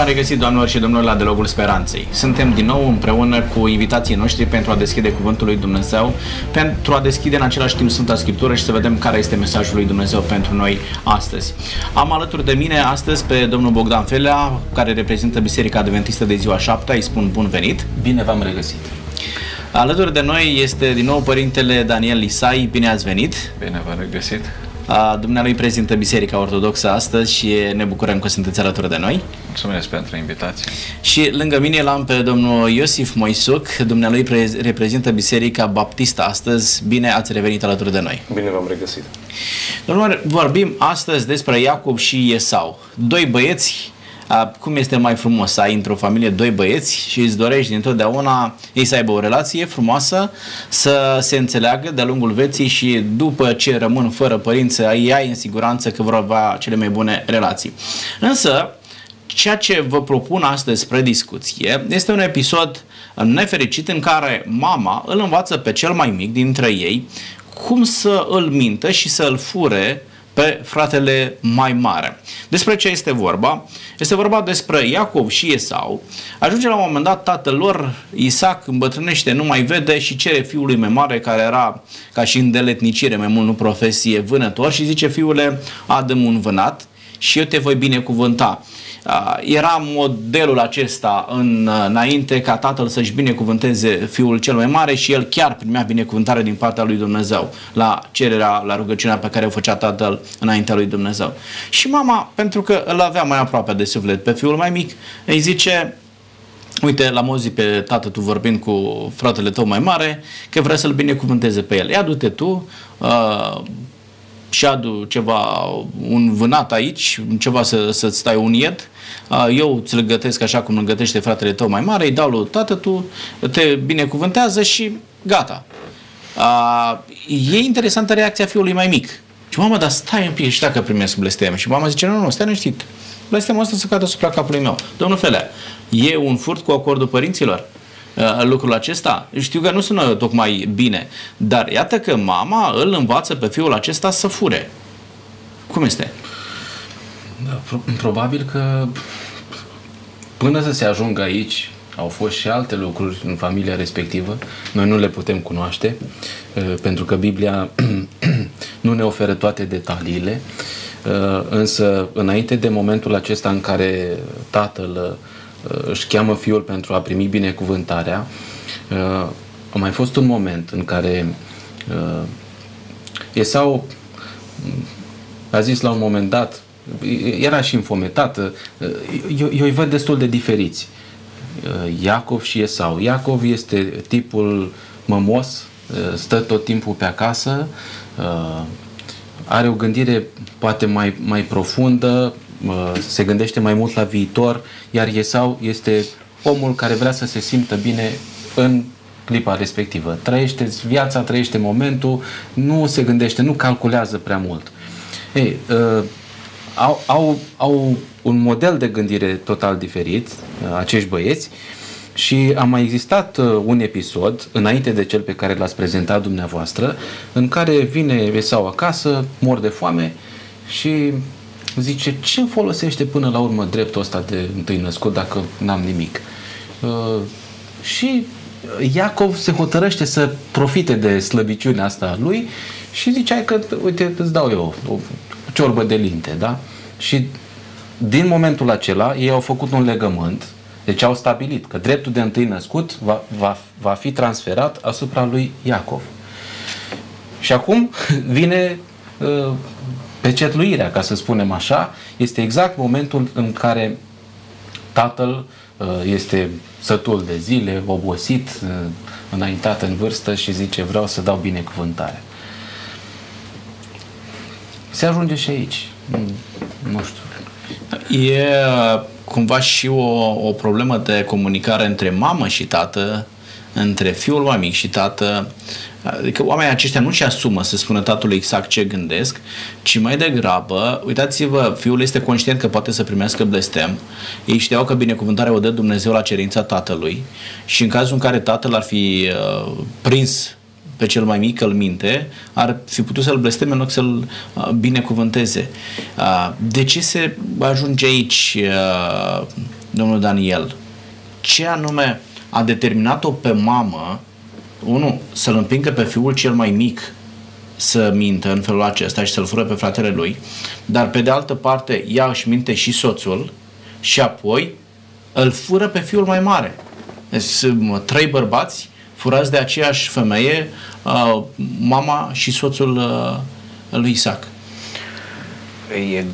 v-am regăsit, doamnelor și domnilor, la Delogul Speranței. Suntem din nou împreună cu invitații noștri pentru a deschide Cuvântul lui Dumnezeu, pentru a deschide în același timp Sfânta Scriptură și să vedem care este mesajul lui Dumnezeu pentru noi astăzi. Am alături de mine astăzi pe domnul Bogdan Felea, care reprezintă Biserica Adventistă de ziua 7. Îi spun bun venit. Bine v-am regăsit. Alături de noi este din nou părintele Daniel Lisai. Bine ați venit! Bine v-am regăsit! Dumnealui prezintă Biserica Ortodoxă astăzi și ne bucurăm că sunteți alături de noi. Mulțumesc pentru invitație. Și lângă mine l-am pe domnul Iosif Moisuc, dumnealui reprezintă Biserica Baptistă astăzi. Bine ați revenit alături de noi. Bine v-am regăsit. Domnul, vorbim astăzi despre Iacob și Esau. Doi băieți cum este mai frumos să ai într-o familie doi băieți și îți dorești dintotdeauna ei să aibă o relație frumoasă, să se înțeleagă de-a lungul vieții și după ce rămân fără părinți, ei ai în siguranță că vor avea cele mai bune relații. Însă, ceea ce vă propun astăzi spre discuție este un episod nefericit în care mama îl învață pe cel mai mic dintre ei cum să îl mintă și să îl fure pe fratele mai mare. Despre ce este vorba? Este vorba despre Iacov și Esau. Ajunge la un moment dat tatăl lor, Isaac, îmbătrânește, nu mai vede și cere fiului mai mare, care era ca și îndeletnicire, mai mult nu profesie, vânător și zice, fiule, adă un vânat și eu te voi binecuvânta. Era modelul acesta în, înainte ca tatăl să-și binecuvânteze fiul cel mai mare și el chiar primea binecuvântare din partea lui Dumnezeu la cererea, la rugăciunea pe care o făcea tatăl înaintea lui Dumnezeu. Și mama, pentru că îl avea mai aproape de suflet pe fiul mai mic, îi zice, Uite, l-am auzit pe tată tu vorbind cu fratele tău mai mare că vrea să-l binecuvânteze pe el. Ia du-te tu, uh, și adu ceva, un vânat aici, ceva să, să-ți stai un ied, eu ți-l gătesc așa cum îl gătește fratele tău mai mare, îi dau lui tată, tu te binecuvântează și gata. E interesantă reacția fiului mai mic. Și mama, dar stai un pic și dacă primesc blestem. Și mama zice, nu, nu, stai liniștit. Blestemul ăsta să cadă asupra capului meu. Domnul Felea, e un furt cu acordul părinților? Uh, lucrul acesta. Știu că nu sună tocmai bine, dar iată că mama îl învață pe fiul acesta să fure. Cum este? Da, probabil că până să se ajungă aici au fost și alte lucruri în familia respectivă. Noi nu le putem cunoaște uh, pentru că Biblia nu ne oferă toate detaliile. Uh, însă, înainte de momentul acesta în care tatăl Uh, își cheamă fiul pentru a primi binecuvântarea, uh, a mai fost un moment în care uh, Esau a zis la un moment dat, era și înfometată, eu, eu îi văd destul de diferiți. Iacov și Esau. Iacov este tipul mămos, stă tot timpul pe acasă, are o gândire poate mai, mai profundă, se gândește mai mult la viitor, iar Esau este omul care vrea să se simtă bine în clipa respectivă. Trăiește viața, trăiește momentul, nu se gândește, nu calculează prea mult. Ei, uh, au, au, au un model de gândire total diferit, uh, acești băieți, și a mai existat uh, un episod, înainte de cel pe care l-ați prezentat dumneavoastră, în care vine Esau acasă, mor de foame și zice, ce folosește până la urmă dreptul ăsta de întâi născut dacă n-am nimic? Uh, și Iacov se hotărăște să profite de slăbiciunea asta lui și zice, hai că, uite, îți dau eu o ciorbă de linte, da? Și din momentul acela ei au făcut un legământ, deci au stabilit că dreptul de întâi născut va, va, va fi transferat asupra lui Iacov. Și acum vine uh, Pecetluirea, ca să spunem așa, este exact momentul în care tatăl uh, este sătul de zile, obosit, uh, înaintat în vârstă și zice vreau să dau binecuvântare. Se ajunge și aici. Nu știu. E uh, cumva și o, o problemă de comunicare între mamă și tată, între fiul mai mic și tată, Adică oamenii aceștia nu-și asumă să spună tatălui exact ce gândesc, ci mai degrabă, uitați-vă, fiul este conștient că poate să primească blestem, ei știau că binecuvântarea o dă Dumnezeu la cerința tatălui și în cazul în care tatăl ar fi uh, prins pe cel mai mic îl minte, ar fi putut să-l blesteme în loc să-l uh, binecuvânteze. Uh, de ce se ajunge aici? Uh, domnul Daniel, ce anume a determinat-o pe mamă, unul, să-l împingă pe fiul cel mai mic să mintă în felul acesta și să-l fură pe fratele lui, dar pe de altă parte ea își minte și soțul și apoi îl fură pe fiul mai mare. Deci sunt trei bărbați furați de aceeași femeie, uh, mama și soțul uh, lui Isaac. E,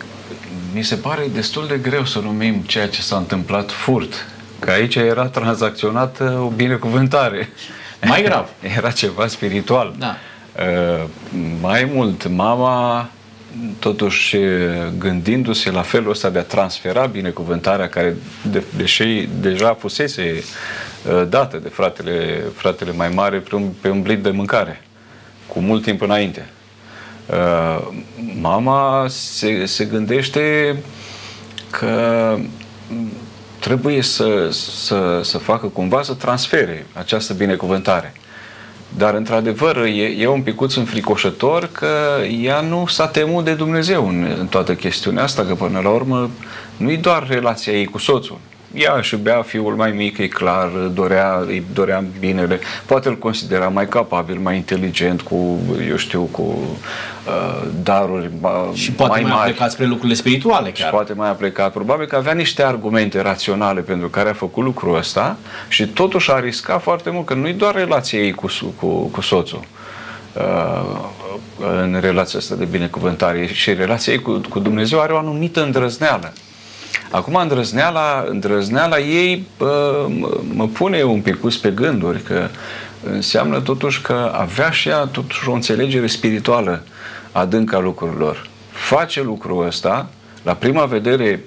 mi se pare destul de greu să numim ceea ce s-a întâmplat furt, că aici era tranzacționată o binecuvântare. Mai grav. era ceva spiritual. Da. Uh, mai mult, mama totuși gândindu-se la felul ăsta de a transfera binecuvântarea care de, deși deja fusese uh, dată de fratele, fratele mai mare pe un, pe un blid de mâncare cu mult timp înainte. Uh, mama se, se gândește că trebuie să, să, să facă cumva să transfere această binecuvântare. Dar, într-adevăr, e, e un picuț înfricoșător că ea nu s-a temut de Dumnezeu în, în toată chestiunea asta, că până la urmă nu-i doar relația ei cu soțul. Ea își iubea fiul mai mic, e clar, dorea, îi dorea binele, poate îl considera mai capabil, mai inteligent, cu, eu știu, cu uh, daruri și poate mai, mai mari. plecat spre lucrurile spirituale chiar. Și poate mai a plecat. Probabil că avea niște argumente raționale pentru care a făcut lucrul ăsta și totuși a riscat foarte mult, că nu-i doar relația ei cu, cu, cu soțul. Uh, în relația asta de binecuvântare și relația ei cu, cu Dumnezeu are o anumită îndrăzneală. Acum îndrăzneala, îndrăzneala ei bă, mă pune un pic pe gânduri că înseamnă totuși că avea și ea totuși o înțelegere spirituală adâncă a lucrurilor. Face lucrul ăsta, la prima vedere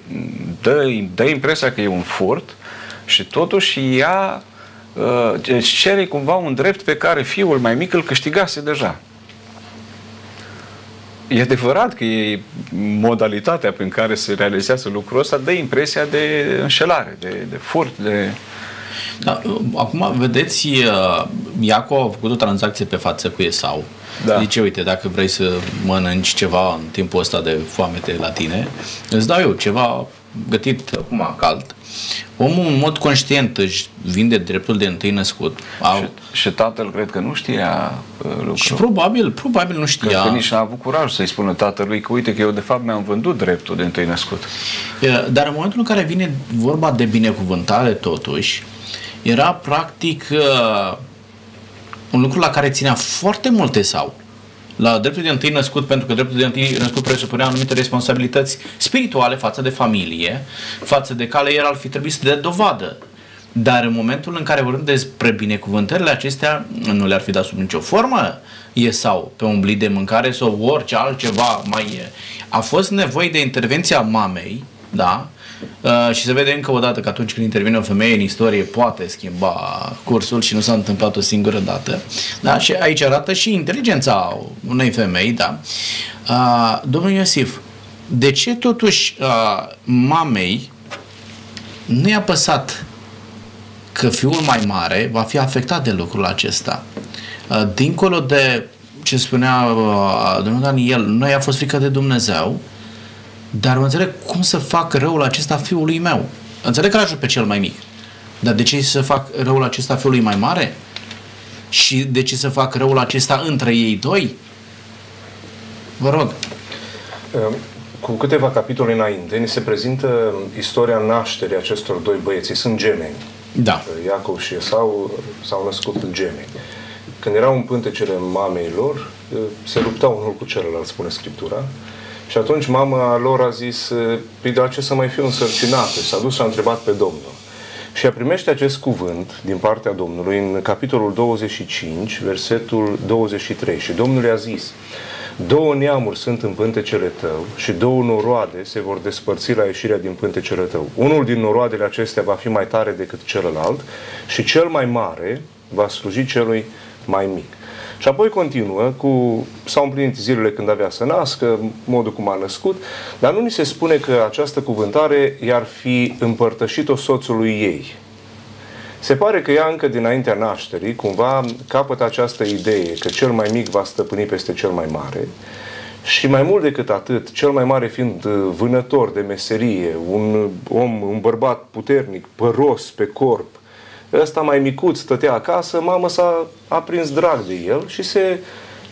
dă, dă impresia că e un furt și totuși ea uh, își cere cumva un drept pe care fiul mai mic îl câștigase deja. E adevărat că e modalitatea prin care se realizează lucrul ăsta, dă impresia de înșelare, de, de furt, de... Da, acum, vedeți, uh, Iaco a făcut o tranzacție pe față cu Esau. Da. Zice, uite, dacă vrei să mănânci ceva în timpul ăsta de foamete la tine, îți dau eu ceva gătit acum cald Omul în mod conștient își vinde dreptul de întâi născut. Și, și tatăl cred că nu știa uh, lucrul. Și probabil, probabil nu știa. Cred că nici n-a avut curaj să-i spună tatălui că uite că eu de fapt mi-am vândut dreptul de întâi născut. Dar în momentul în care vine vorba de binecuvântare totuși, era practic uh, un lucru la care ținea foarte multe sau la dreptul de întâi născut, pentru că dreptul de întâi născut presupunea anumite responsabilități spirituale față de familie, față de care el ar fi trebuit să dea dovadă. Dar în momentul în care vorbim despre binecuvântările acestea, nu le-ar fi dat sub nicio formă e sau pe un blid de mâncare sau orice altceva mai e. A fost nevoie de intervenția mamei, da, Uh, și se vede încă o dată că atunci când intervine o femeie în istorie poate schimba cursul și nu s-a întâmplat o singură dată. Da? Și aici arată și inteligența unei femei. Da? Uh, domnul Iosif, de ce totuși uh, mamei nu i-a păsat că fiul mai mare va fi afectat de lucrul acesta? Uh, dincolo de ce spunea uh, domnul Daniel, noi a fost frică de Dumnezeu, dar mă înțeleg cum să fac răul acesta fiului meu. Înțeleg că l ajut pe cel mai mic. Dar de ce să fac răul acesta fiului mai mare? Și de ce să fac răul acesta între ei doi? Vă rog. Ehm, cu câteva capitole înainte, ni se prezintă istoria nașterii acestor doi băieți. Sunt gemeni. Da. Iacov și Esau s-au născut gemeni. Când erau în pântecele mamei lor, se luptau unul cu celălalt, spune Scriptura, și atunci mama lor a zis, păi de ce să mai fiu însărcinată? S-a dus și a întrebat pe Domnul. Și a primește acest cuvânt din partea Domnului în capitolul 25, versetul 23. Și Domnul i-a zis, Două neamuri sunt în pântecele tău și două noroade se vor despărți la ieșirea din pântecele tău. Unul din noroadele acestea va fi mai tare decât celălalt și cel mai mare va sluji celui mai mic. Și apoi continuă cu, s-au împlinit zilele când avea să nască, modul cum a născut, dar nu ni se spune că această cuvântare i-ar fi împărtășit-o soțului ei. Se pare că ea încă dinaintea nașterii cumva capătă această idee că cel mai mic va stăpâni peste cel mai mare Și mai mult decât atât, cel mai mare fiind uh, vânător de meserie, un om, un bărbat puternic, păros pe corp, ăsta mai micuț stătea acasă, mama s-a aprins drag de el și se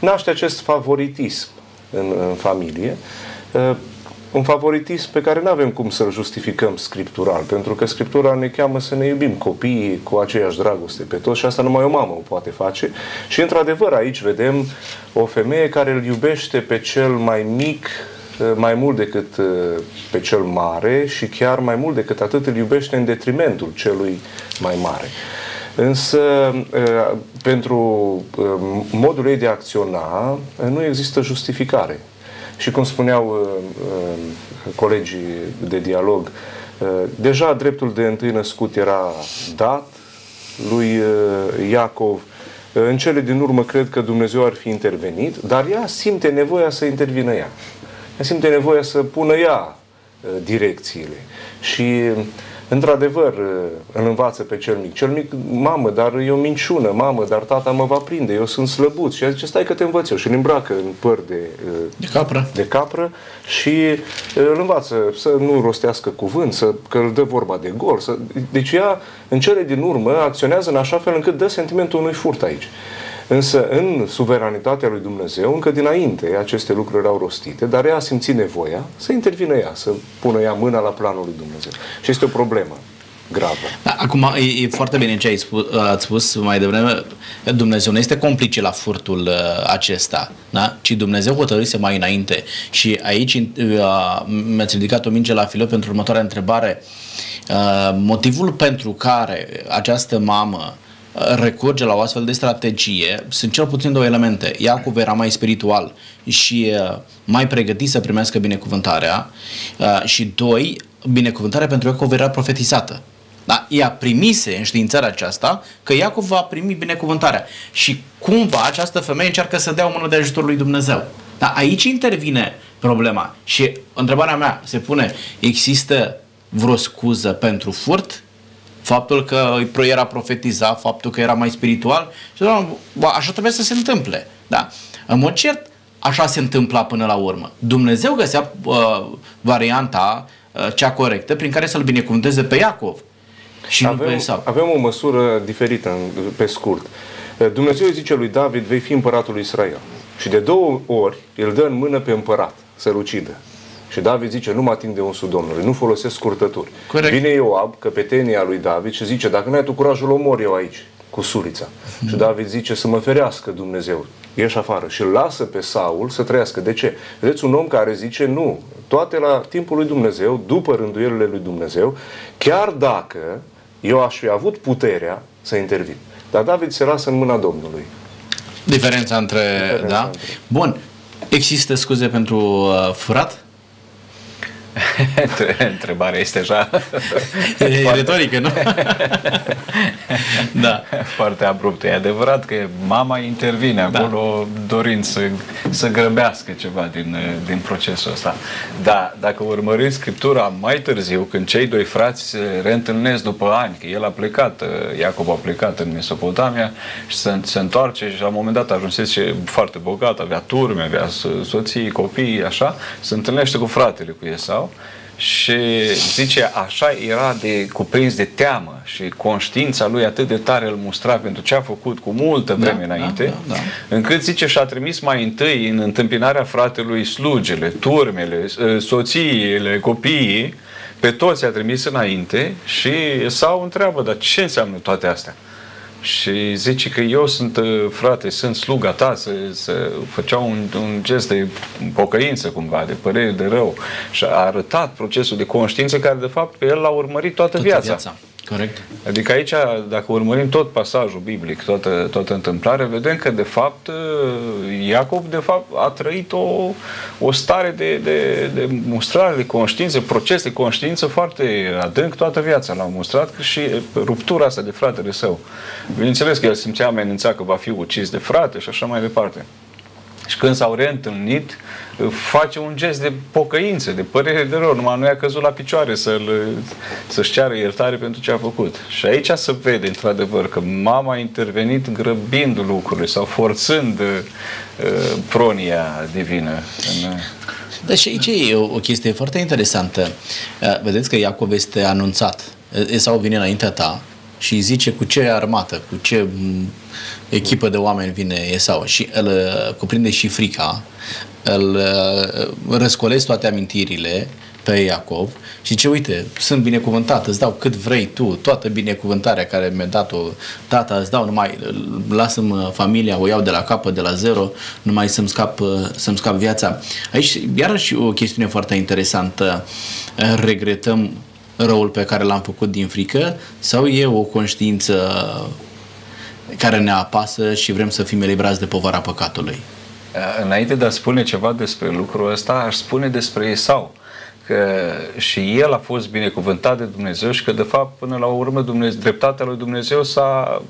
naște acest favoritism în, în familie. Uh, un favoritism pe care nu avem cum să-l justificăm scriptural, pentru că scriptura ne cheamă să ne iubim copiii cu aceeași dragoste pe toți și asta numai o mamă o poate face. Și într-adevăr aici vedem o femeie care îl iubește pe cel mai mic mai mult decât uh, pe cel mare și chiar mai mult decât atât îl iubește în detrimentul celui mai mare. Însă, uh, pentru uh, modul ei de a acționa, nu există justificare. Și cum spuneau uh, uh, colegii de dialog, uh, deja dreptul de întâi născut era dat lui uh, Iacov. Uh, în cele din urmă cred că Dumnezeu ar fi intervenit, dar ea simte nevoia să intervină ea. Ea simte nevoia să pună ea uh, direcțiile. Și uh, într-adevăr, îl învață pe cel mic. Cel mic, mamă, dar e o minciună, mamă, dar tata mă va prinde, eu sunt slăbuț. Și ea zice, stai că te învăț eu. Și îl îmbracă în păr de, de capră. De capră și îl învață să nu rostească cuvânt, să, că îl dă vorba de gol. Să, deci ea, în cele din urmă, acționează în așa fel încât dă sentimentul unui furt aici. Însă, în suveranitatea lui Dumnezeu, încă dinainte aceste lucruri erau rostite, dar ea a simțit nevoia să intervină ea, să pună ea mâna la planul lui Dumnezeu. Și este o problemă gravă. Da, acum, e, e foarte bine ce ai spus, ați spus mai devreme. Dumnezeu nu este complice la furtul uh, acesta, da? ci Dumnezeu hotărâse mai înainte. Și aici uh, mi-ați ridicat o minge la filă pentru următoarea întrebare. Uh, motivul pentru care această mamă recurge la o astfel de strategie, sunt cel puțin două elemente. Iacov era mai spiritual și uh, mai pregătit să primească binecuvântarea uh, și doi, binecuvântarea pentru Iacov era profetizată. Da? Ea primise în științarea aceasta că Iacov va primi binecuvântarea. Și cumva această femeie încearcă să dea o mână de ajutor lui Dumnezeu. Dar aici intervine problema. Și întrebarea mea se pune, există vreo scuză pentru furt? Faptul că era profetizat, faptul că era mai spiritual și doamne, așa trebuie să se întâmple. Da? În mod cert, așa se întâmpla până la urmă. Dumnezeu găsea uh, varianta uh, cea corectă prin care să-l binecuvânteze pe Iacov și avem, nu pe Esau. Avem o măsură diferită, pe scurt. Dumnezeu îi zice lui David, vei fi împăratul lui Israel. Și de două ori îl dă în mână pe împărat să-l ucidă. Și David zice, nu mă ating de unsul Domnului, nu folosesc scurtături. Corect. Vine Ioab, căpetenia lui David, și zice, dacă nu ai tu curajul, omor eu aici, cu sulița. Mm-hmm. Și David zice, să mă ferească Dumnezeu, ieși afară. Și îl lasă pe Saul să trăiască. De ce? Vedeți, un om care zice, nu, toate la timpul lui Dumnezeu, după rânduielile lui Dumnezeu, chiar dacă eu aș fi avut puterea să intervin. Dar David se lasă în mâna Domnului. Diferența între... Diferența da? Între... Bun. Există scuze pentru uh, furat? Întrebarea este așa... E retorică, nu? da. Foarte abruptă. E adevărat că mama intervine da. acolo dorind să, să grăbească ceva din, din procesul ăsta. Da, dacă urmărim Scriptura mai târziu, când cei doi frați se reîntâlnesc după ani, că el a plecat, Iacob a plecat în Mesopotamia și se, se întoarce și la un moment dat ajunsese foarte bogat, avea turme, avea soții, copii, așa, se întâlnește cu fratele, cu Esau și zice, așa era de cuprins de teamă și conștiința lui atât de tare îl mustra pentru ce a făcut cu multă da, vreme da, înainte, da, da, da. încât zice și-a trimis mai întâi în întâmpinarea fratelui slugele, turmele, ă, soțiile, copiii, pe toți a trimis înainte și sau întreabă, dar ce înseamnă toate astea? Și zice că eu sunt, uh, frate, sunt sluga ta, să, să făcea un, un gest de pocăință cumva, de părere de rău și a arătat procesul de conștiință care de fapt pe el l-a urmărit toată, toată viața. viața. Corect. Adică aici, dacă urmărim tot pasajul biblic, toată, toată întâmplarea, vedem că, de fapt, Iacob, de fapt, a trăit o, o stare de, de, de mustrare de conștiință, proces de conștiință foarte adânc toată viața. L-a mustrat și ruptura asta de fratele său. Bineînțeles că el simțea amenințat că va fi ucis de frate și așa mai departe. Și când s-au reîntâlnit, face un gest de pocăință, de părere de rău, numai nu i-a căzut la picioare să-l, să-și ceară iertare pentru ce a făcut. Și aici se vede, într-adevăr, că mama a intervenit grăbind lucrurile sau forțând uh, pronia divină. În, dar și aici e o, o chestie foarte interesantă. Uh, vedeți că Iacov este anunțat. Esau vine înaintea ta și zice cu ce armată, cu ce echipă de oameni vine Esau? Și îl uh, cuprinde și frica, îl uh, răscolesc toate amintirile pe Iacov și ce uite, sunt binecuvântat, îți dau cât vrei tu, toată binecuvântarea care mi-a dat-o tata, îți dau numai, lasă-mă familia, o iau de la capăt, de la zero, numai să-mi scap, să-mi scap viața. Aici, iarăși o chestiune foarte interesantă, regretăm răul pe care l-am făcut din frică sau e o conștiință care ne apasă și vrem să fim eliberați de povara păcatului? Înainte de a spune ceva despre lucrul ăsta, aș spune despre Esau că și el a fost binecuvântat de Dumnezeu și că de fapt până la urmă Dumnezeu, dreptatea lui Dumnezeu s-a,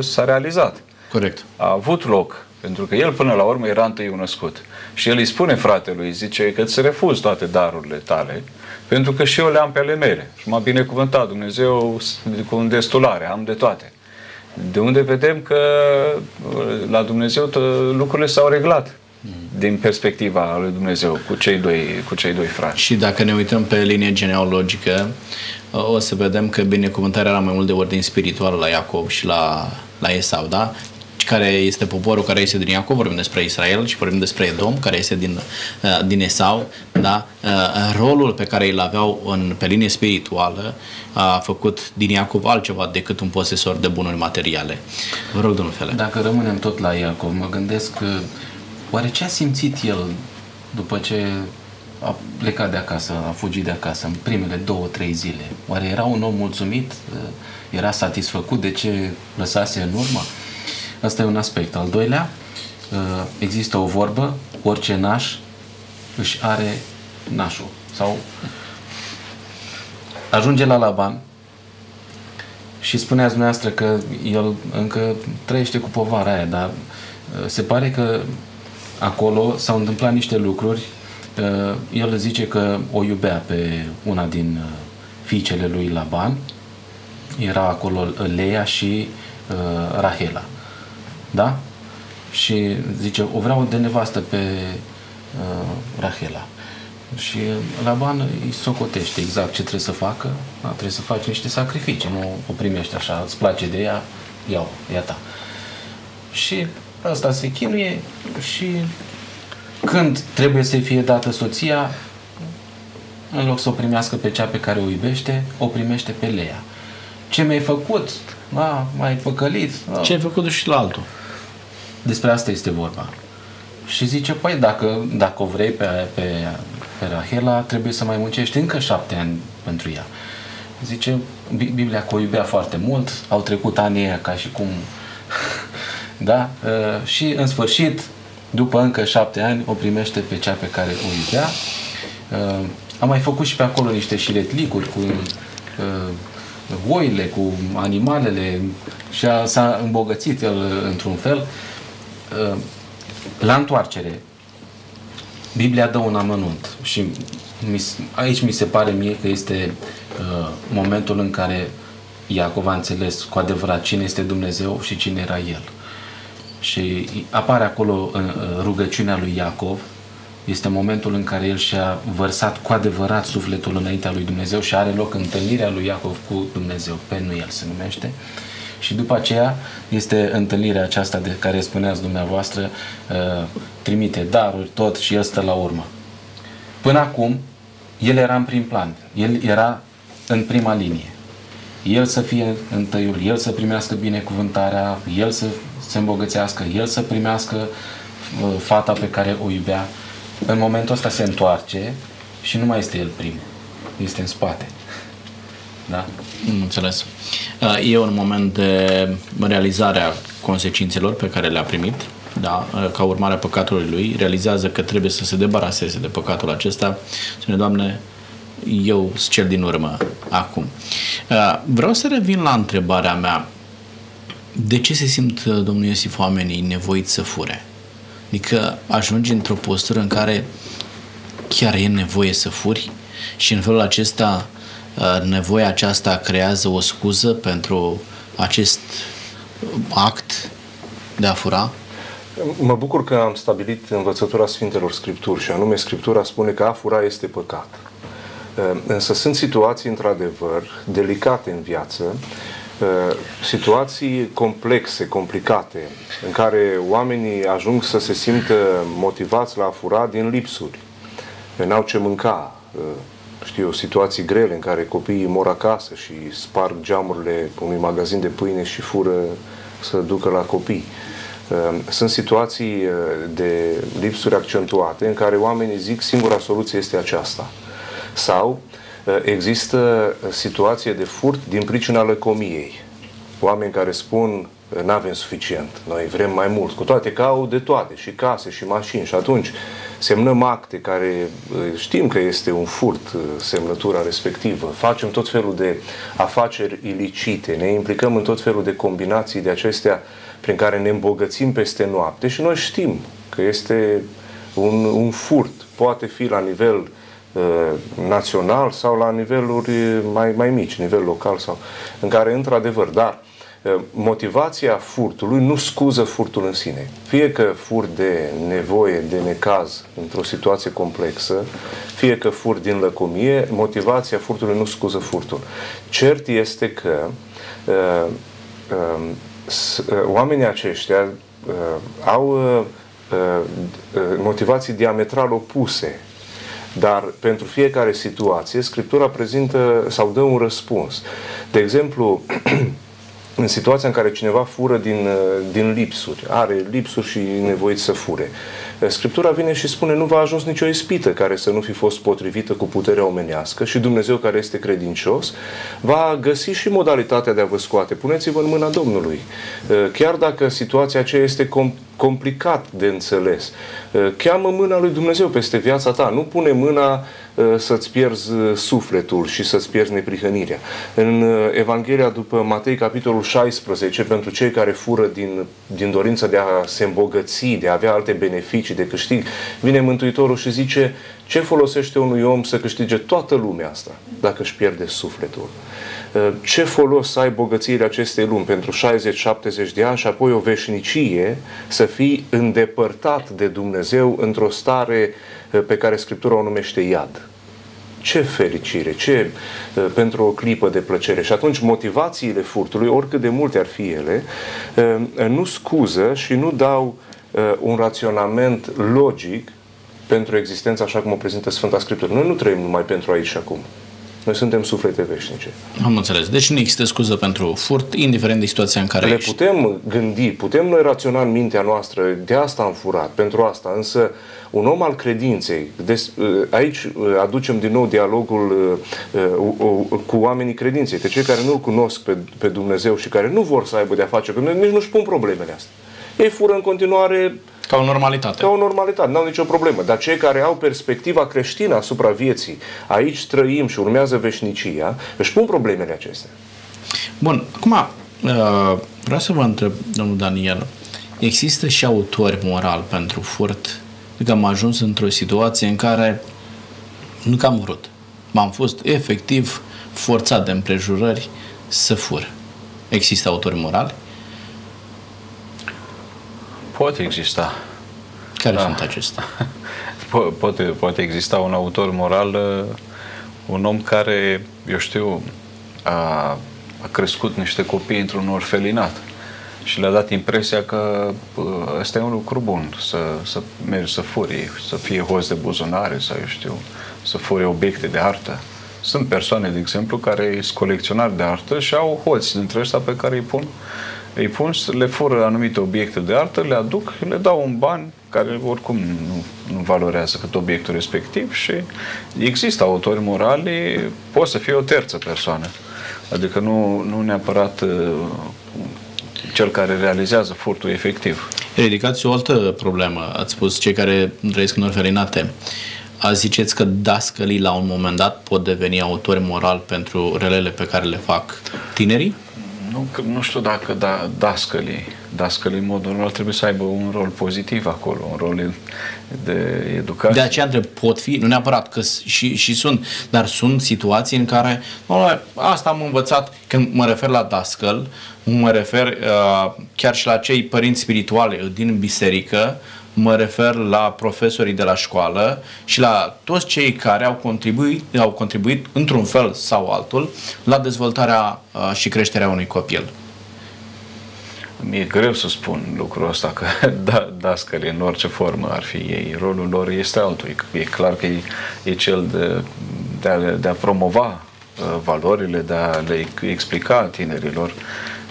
s-a realizat. Corect. A avut loc. Pentru că el până la urmă era întâi născut. Și el îi spune fratelui, zice că îți refuz toate darurile tale, pentru că și eu le-am pe ale mele. Și m-a binecuvântat Dumnezeu cu destulare, am de toate. De unde vedem că la Dumnezeu lucrurile s-au reglat din perspectiva lui Dumnezeu cu cei doi, cu cei doi frați. Și dacă ne uităm pe linie genealogică, o să vedem că binecuvântarea era mai mult de ordin spiritual la Iacov și la, la Esau, da? Care este poporul care este din Iacov, vorbim despre Israel și vorbim despre Edom, care este din, uh, din Esau, da? Uh, rolul pe care îl aveau în, pe linie spirituală a făcut din Iacov altceva decât un posesor de bunuri materiale. Vă rog, domnul Fele. Dacă rămânem tot la Iacov, mă gândesc că oare ce a simțit el după ce a plecat de acasă, a fugit de acasă în primele două, trei zile? Oare era un om mulțumit? Era satisfăcut de ce lăsase în urmă? Asta e un aspect. Al doilea, uh, există o vorbă, orice naș își are nașul. Sau ajunge la Laban și spuneați dumneavoastră că el încă trăiește cu povara aia, dar uh, se pare că acolo s-au întâmplat niște lucruri. Uh, el zice că o iubea pe una din fiicele lui Laban. Era acolo Leia și Rahela da? Și zice, o vreau de nevastă pe uh, Rahela. Și Laban îi socotește exact ce trebuie să facă, da? trebuie să faci niște sacrificii, nu o primești așa, îți place de ea, iau, e ta. Și asta se chinuie și când trebuie să fie dată soția, în loc să o primească pe cea pe care o iubește, o primește pe Leia. Ce mi-ai făcut? Da, m-ai păcălit? Da. Ce ai făcut și la altul? Despre asta este vorba. Și zice, păi dacă, dacă o vrei pe, pe, pe Rahela, trebuie să mai muncești încă șapte ani pentru ea. Zice, Biblia că o iubea foarte mult, au trecut anii aia ca și cum... da? Uh, și în sfârșit, după încă șapte ani, o primește pe cea pe care o iubea. Uh, am mai făcut și pe acolo niște șiretlicuri cu uh, oile, cu animalele și a, s-a îmbogățit el într-un fel. Uh, la întoarcere, Biblia dă un amănunt și aici mi se pare mie că este uh, momentul în care Iacov a înțeles cu adevărat cine este Dumnezeu și cine era El. Și apare acolo în uh, rugăciunea lui Iacov, este momentul în care el și-a vărsat cu adevărat sufletul înaintea lui Dumnezeu și are loc întâlnirea lui Iacov cu Dumnezeu, pe nu el se numește. Uh, și după aceea este întâlnirea aceasta de care spuneați dumneavoastră, uh, trimite daruri, tot și el stă la urmă. Până acum, el era în prim plan, el era în prima linie. El să fie întâiul, el să primească binecuvântarea, el să se îmbogățească, el să primească uh, fata pe care o iubea. În momentul ăsta se întoarce și nu mai este el primul, este în spate. Da? Înțeles. Uh, e un moment de realizare a consecințelor pe care le-a primit, da, uh, ca urmare a păcatului lui, realizează că trebuie să se debaraseze de păcatul acesta. Spune, Doamne, eu sunt cel din urmă acum. Uh, vreau să revin la întrebarea mea. De ce se simt, domnul Iosif, oamenii nevoiți să fure? Adică ajungi într-o postură în care chiar e nevoie să furi și în felul acesta uh, nevoia aceasta creează o scuză pentru acest act de a fura? Mă bucur că am stabilit învățătura Sfintelor Scripturi și anume Scriptura spune că a fura este păcat. Însă sunt situații, într-adevăr, delicate în viață, situații complexe, complicate, în care oamenii ajung să se simtă motivați la a fura din lipsuri. N-au ce mânca, știu, situații grele în care copiii mor acasă și sparg geamurile unui magazin de pâine și fură să ducă la copii. Sunt situații de lipsuri accentuate în care oamenii zic singura soluție este aceasta. Sau există situație de furt din pricina lăcomiei. Oameni care spun nu avem suficient, noi vrem mai mult, cu toate că au de toate, și case, și mașini, și atunci semnăm acte care știm că este un furt semnătura respectivă, facem tot felul de afaceri ilicite, ne implicăm în tot felul de combinații de acestea prin care ne îmbogățim peste noapte și noi știm că este un, un furt, poate fi la nivel uh, național sau la niveluri mai, mai mici, nivel local sau în care într-adevăr, dar uh, motivația furtului nu scuză furtul în sine. Fie că fur de nevoie, de necaz într-o situație complexă, fie că fur din lăcomie, motivația furtului nu scuză furtul. Cert este că uh, uh, oamenii aceștia uh, au uh, uh, motivații diametral opuse, dar pentru fiecare situație Scriptura prezintă sau dă un răspuns. De exemplu, în situația în care cineva fură din, din lipsuri, are lipsuri și nevoit să fure, Scriptura vine și spune nu va ajuns nicio ispită care să nu fi fost potrivită cu puterea omenească și Dumnezeu care este credincios va găsi și modalitatea de a vă scoate. Puneți-vă în mâna Domnului. Chiar dacă situația aceea este complicat de înțeles, cheamă mâna lui Dumnezeu peste viața ta. Nu pune mâna să-ți pierzi sufletul și să-ți pierzi neprihănirea. În Evanghelia după Matei, capitolul 16, pentru cei care fură din, din dorința de a se îmbogăți, de a avea alte beneficii, și de câștig, vine Mântuitorul și zice ce folosește unui om să câștige toată lumea asta dacă își pierde sufletul? Uh, ce folos ai bogățiile acestei lumi pentru 60-70 de ani și apoi o veșnicie să fii îndepărtat de Dumnezeu într-o stare uh, pe care Scriptura o numește iad? Ce fericire, ce uh, pentru o clipă de plăcere. Și atunci motivațiile furtului, oricât de multe ar fi ele, nu scuză și nu dau uh, un raționament logic pentru existența așa cum o prezintă Sfânta Scriptură. Noi nu trăim numai pentru aici și acum. Noi suntem suflete veșnice. Am înțeles. Deci nu există scuză pentru furt, indiferent de situația în care Le ești. putem gândi, putem noi raționa în mintea noastră, de asta am furat, pentru asta, însă un om al credinței, des, uh, aici uh, aducem din nou dialogul uh, cu oamenii credinței, că cei care nu-L cunosc pe, pe Dumnezeu și care nu vor să aibă de-a face cu Dumnezeu, nici nu-și pun problemele astea ei fură în continuare ca o normalitate. Ca o normalitate, n-au nicio problemă. Dar cei care au perspectiva creștină asupra vieții, aici trăim și urmează veșnicia, își pun problemele acestea. Bun, acum vreau să vă întreb, domnul Daniel, există și autori moral pentru furt? Adică am ajuns într-o situație în care nu că am vrut. M-am fost efectiv forțat de împrejurări să fur. Există autori morali? Poate exista. Care da. sunt acestea? Po- poate, poate exista un autor moral, uh, un om care, eu știu, a, a crescut niște copii într-un orfelinat și le-a dat impresia că uh, ăsta e un lucru bun, să, să mergi să furi, să fie hoți de buzunare sau, eu știu, să furi obiecte de artă. Sunt persoane, de exemplu, care sunt colecționari de artă și au hoți dintre ăsta pe care îi pun îi pun, le fură anumite obiecte de artă, le aduc, le dau un ban care oricum nu, nu valorează cât obiectul respectiv și există autori morali, poate să fie o terță persoană. Adică nu, nu neapărat uh, cel care realizează furtul efectiv. Ridicați o altă problemă. Ați spus cei care trăiesc în orfelinate. A ziceți că dascălii la un moment dat pot deveni autori moral pentru relele pe care le fac tinerii? Nu, că nu știu dacă da, dascălii, dascălii în mod normal trebuie să aibă un rol pozitiv acolo, un rol de educație. De aceea între pot fi, nu neapărat că și, și sunt, dar sunt situații în care asta am învățat când mă refer la dascăl, mă refer uh, chiar și la cei părinți spirituale din biserică, mă refer la profesorii de la școală și la toți cei care au contribuit, au contribuit într-un fel sau altul la dezvoltarea uh, și creșterea unui copil. Mi-e greu să spun lucrul ăsta, că da, dascăle în orice formă ar fi ei, rolul lor este altul. E clar că e, e cel de, de, a, de a promova uh, valorile, de a le explica tinerilor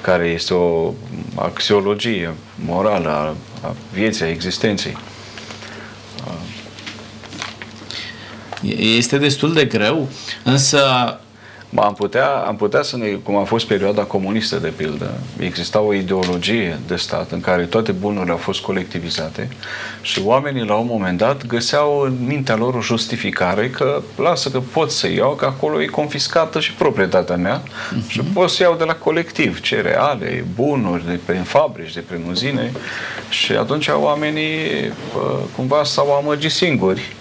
care este o axiologie morală a, a vieții, a existenței. Este destul de greu, însă am putea, am putea să ne, cum a fost perioada comunistă de pildă, exista o ideologie de stat în care toate bunurile au fost colectivizate și oamenii la un moment dat găseau în mintea lor o justificare că lasă că pot să iau, că acolo e confiscată și proprietatea mea uh-huh. și pot să iau de la colectiv cereale, bunuri de pe fabrici, de pe uzine și atunci oamenii cumva s-au amăgit singuri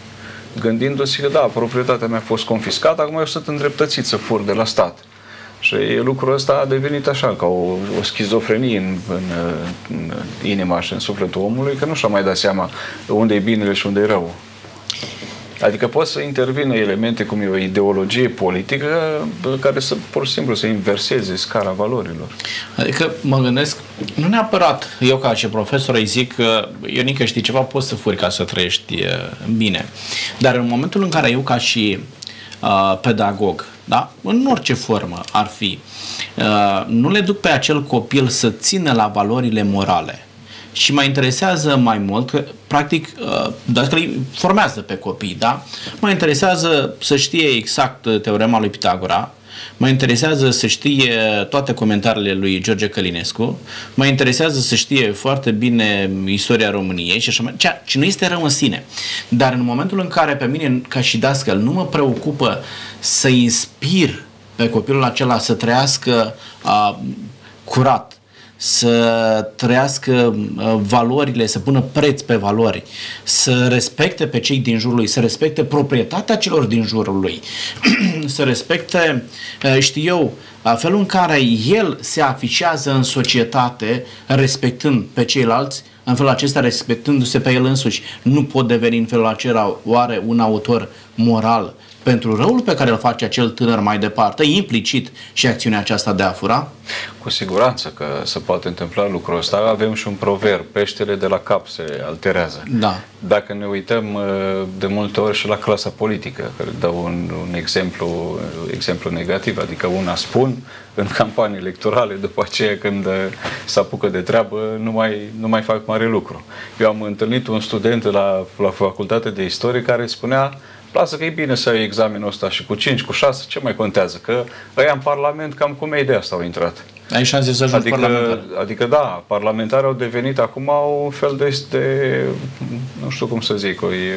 gândindu-se că da, proprietatea mea a fost confiscată, acum eu sunt îndreptățit să fur de la stat. Și lucrul ăsta a devenit așa, ca o, o schizofrenie în, în, în inima și în sufletul omului, că nu și-a mai dat seama unde e binele și unde e rău. Adică pot să intervină elemente cum e o ideologie politică care să pur și simplu să inverseze scara valorilor. Adică mă gândesc, nu neapărat eu ca și profesor îi zic că Ionică știi ceva, poți să furi ca să trăiești bine. Dar în momentul în care eu ca și uh, pedagog, da? în orice formă ar fi, uh, nu le duc pe acel copil să țină la valorile morale și mă interesează mai mult, că, practic, uh, dacă îi formează pe copii, da? Mă interesează să știe exact uh, teorema lui Pitagora, mă interesează să știe toate comentariile lui George Călinescu, mă interesează să știe foarte bine istoria României și așa mai ceea ce nu este rău în sine. Dar în momentul în care pe mine, ca și dascăl, nu mă preocupă să inspir pe copilul acela să trăiască uh, curat, să trăiască uh, valorile, să pună preț pe valori, să respecte pe cei din jurul lui, să respecte proprietatea celor din jurul lui, să respecte, uh, știu eu, felul în care el se afișează în societate respectând pe ceilalți, în felul acesta respectându-se pe el însuși. Nu pot deveni în felul acela oare un autor moral pentru răul pe care îl face acel tânăr mai departe, implicit și acțiunea aceasta de a fura? Cu siguranță că se poate întâmpla lucrul ăsta. Avem și un proverb, peștele de la cap se alterează. Da. Dacă ne uităm uh, de multe ori și la clasa politică, care dă un, un exemplu, exemplu negativ, adică una spun în campanii electorale, după aceea când uh, se apucă de treabă, nu mai, nu mai fac mare lucru. Eu am întâlnit un student la, la facultate de istorie care spunea Lasă că e bine să ai examenul ăsta și cu 5, cu 6, ce mai contează? Că ăia în Parlament cam cum e de asta au intrat. Ai șanse să ajungi adică, parlamentar. Adică da, parlamentarii au devenit acum un fel de, de nu știu cum să zic, o, e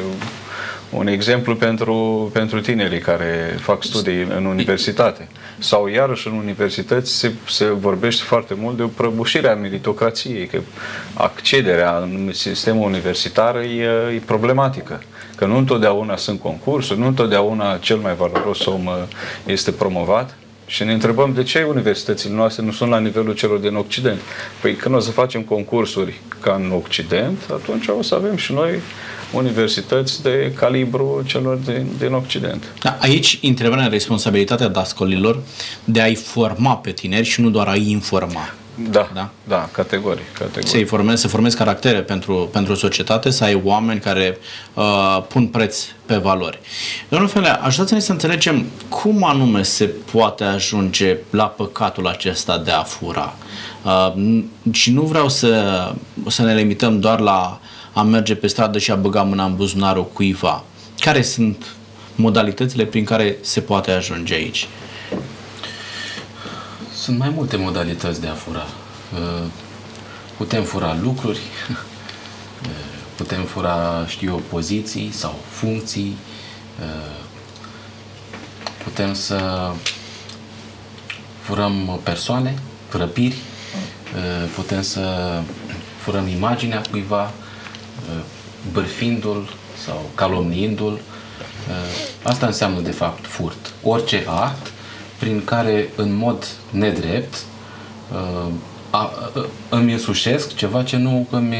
un exemplu pentru, pentru tinerii care fac studii în universitate. Sau iarăși în universități se, se vorbește foarte mult de o prăbușire a meritocrației, că accederea în sistemul universitar e, e problematică că nu întotdeauna sunt concursuri, nu întotdeauna cel mai valoros om uh, este promovat. Și ne întrebăm de ce universitățile noastre nu sunt la nivelul celor din Occident. Păi când o să facem concursuri ca în Occident, atunci o să avem și noi universități de calibru celor din, din Occident. Da, aici intervine responsabilitatea dascolilor de a-i forma pe tineri și nu doar a-i informa. Da, da, da categorii. categorii. Să-i formezi, să formezi caractere pentru, pentru societate, să ai oameni care uh, pun preț pe valori. Domnul Fele, ajutați-ne să înțelegem cum anume se poate ajunge la păcatul acesta de a fura. Uh, și nu vreau să, să ne limităm doar la a merge pe stradă și a băga mâna în buzunarul cuiva. Care sunt modalitățile prin care se poate ajunge aici? Sunt mai multe modalități de a fura. Uh, putem fura lucruri, uh, putem fura, știu eu, poziții sau funcții, uh, putem să furăm persoane, răpiri, uh, putem să furăm imaginea cuiva, uh, bârfindu-l sau calomniindu-l. Uh, asta înseamnă, de fapt, furt. Orice act prin care, în mod nedrept, uh, a, a, îmi însușesc ceva ce nu îmi,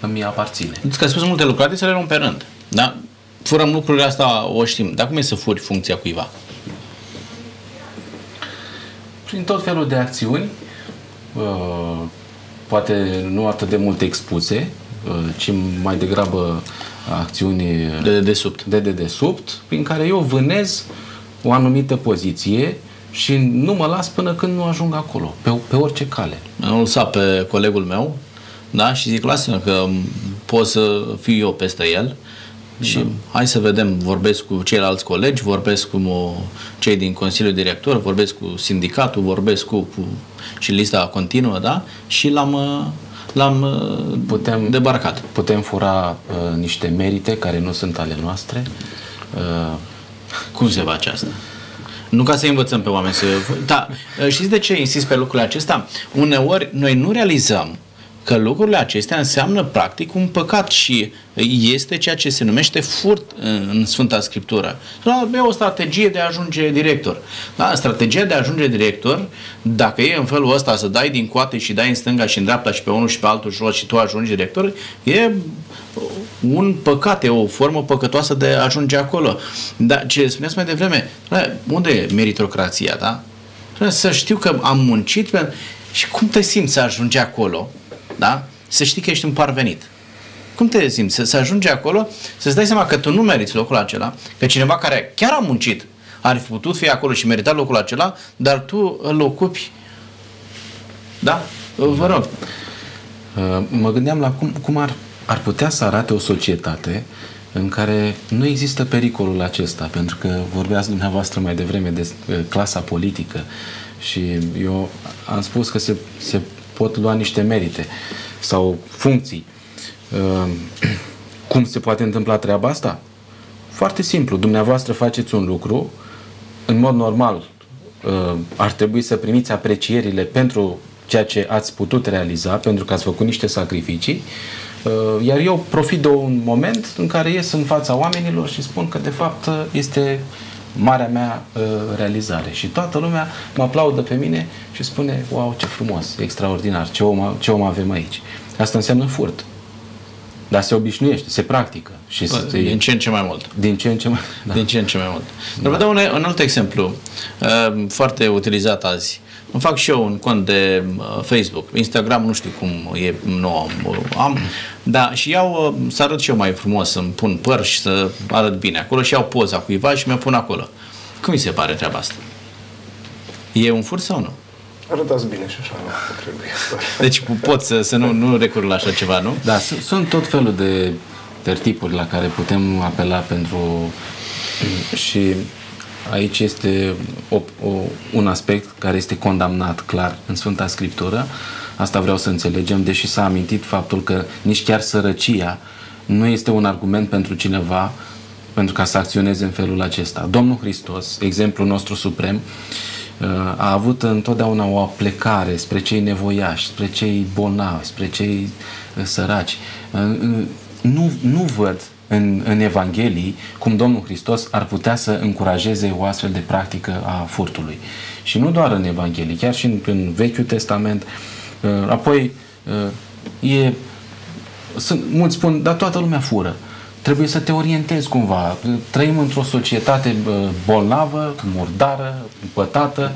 îmi aparține. Deci că ai spus multe lucruri, să le luăm pe rând. Da? Furăm lucrurile astea, o știm. Dar cum e să furi funcția cuiva? Prin tot felul de acțiuni, uh, poate nu atât de multe expuse, uh, ci mai degrabă acțiuni De dedesubt. de dedesubt, prin care eu vânez o anumită poziție și nu mă las până când nu ajung acolo, pe, pe orice cale. Am lăsat pe colegul meu, da, și zic, lasă că pot să fiu eu peste el și da. hai să vedem, vorbesc cu ceilalți colegi, vorbesc cu o, cei din Consiliul Director, vorbesc cu sindicatul, vorbesc cu, cu și lista continuă, da, și l-am, l-am Putem- debarcat. Putem fura uh, niște merite care nu sunt ale noastre. Uh, Cum se face asta? Nu ca să învățăm pe oameni să... Da, știți de ce insist pe lucrurile acestea? Uneori noi nu realizăm că lucrurile acestea înseamnă practic un păcat și este ceea ce se numește furt în Sfânta Scriptură. Da, e o strategie de a ajunge director. Da, strategia de a ajunge director, dacă e în felul ăsta să dai din coate și dai în stânga și în dreapta și pe unul și pe altul jos și tu ajungi director, e un păcat, e o formă păcătoasă de a ajunge acolo. Dar ce spuneați mai devreme, bă, unde e meritocrația, da? Trebuie Să știu că am muncit pe... și cum te simți să ajungi acolo, da? Să știi că ești un parvenit. Cum te simți? Să, să ajungi acolo, să-ți dai seama că tu nu meriți locul acela, că cineva care chiar a muncit ar fi putut fi acolo și merita locul acela, dar tu îl ocupi. Da? Vă rog. Uh, Mă gândeam la cum, cum ar, ar putea să arate o societate în care nu există pericolul acesta, pentru că vorbeați dumneavoastră mai devreme de uh, clasa politică și eu am spus că se, se pot lua niște merite sau funcții. Uh, Cum se poate întâmpla treaba asta? Foarte simplu. Dumneavoastră faceți un lucru, în mod normal uh, ar trebui să primiți aprecierile pentru ceea ce ați putut realiza, pentru că ați făcut niște sacrificii, uh, iar eu profit de un moment în care ies în fața oamenilor și spun că de fapt uh, este marea mea uh, realizare și toată lumea mă aplaudă pe mine și spune wow, ce frumos, extraordinar, ce om, ce om avem aici. Asta înseamnă furt. Dar se obișnuiește, se practică. Și se, Din ce în ce mai mult. din ce în ce mai... Da. Din ce în ce mai mult. Dar vă dau un, un alt exemplu, uh, foarte utilizat azi. Îmi fac și eu un cont de uh, Facebook. Instagram nu știu cum e, nu am, uh, am da, și iau, uh, să arăt și eu mai frumos, să-mi pun păr și să arăt bine acolo și iau poza cuiva și mi-o pun acolo. Cum mi se pare treaba asta? E un furt sau nu? Arătați bine și așa, nu trebuie. Deci pot să, să nu, nu recurg la așa ceva, nu? Da, sunt, sunt tot felul de tertipuri la care putem apela pentru și aici este o, o, un aspect care este condamnat clar în Sfânta Scriptură. Asta vreau să înțelegem, deși s-a amintit faptul că nici chiar sărăcia nu este un argument pentru cineva pentru ca să acționeze în felul acesta. Domnul Hristos, exemplul nostru suprem, a avut întotdeauna o plecare spre cei nevoiași, spre cei bolnavi, spre cei uh, săraci. Uh, uh, Nu, nu văd în, în Evanghelii cum Domnul Hristos ar putea să încurajeze o astfel de practică a furtului. Și nu doar în Evanghelii, chiar și în, în Vechiul Testament. Apoi, e, sunt, mulți spun, dar toată lumea fură. Trebuie să te orientezi cumva. Trăim într-o societate bă, bolnavă, murdară, pătată.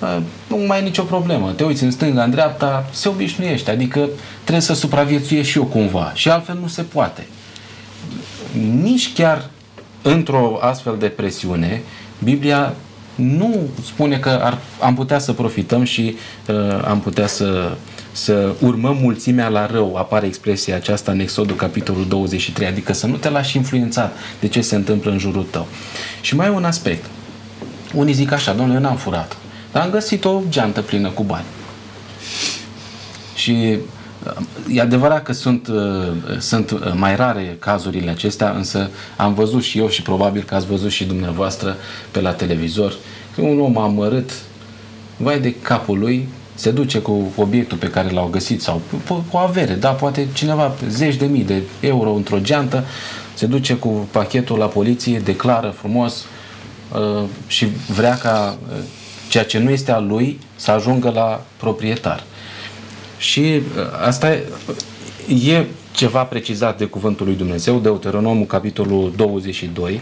Bă, Nu mai e nicio problemă. Te uiți în stânga, în dreapta, se obișnuiește. Adică trebuie să supraviețuiești și eu cumva. Și altfel nu se poate. Nici chiar într-o astfel de presiune, Biblia nu spune că ar, am putea să profităm și uh, am putea să, să urmăm mulțimea la rău. Apare expresia aceasta în Exodul capitolul 23, adică să nu te lași influențat de ce se întâmplă în jurul tău. Și mai e un aspect. Unii zic așa, domnule, eu n-am furat, dar am găsit o geantă plină cu bani. Și uh, e adevărat că sunt, uh, sunt uh, mai rare cazurile acestea, însă am văzut și eu și probabil că ați văzut și dumneavoastră pe la televizor că un om amărât, vai de capul lui, se duce cu obiectul pe care l-au găsit sau cu o avere, da, poate cineva zeci de mii de euro într-o geantă, se duce cu pachetul la poliție, declară frumos uh, și vrea ca uh, ceea ce nu este al lui să ajungă la proprietar. Și uh, asta e, e ceva precizat de Cuvântul lui Dumnezeu, Deuteronomul, capitolul 22,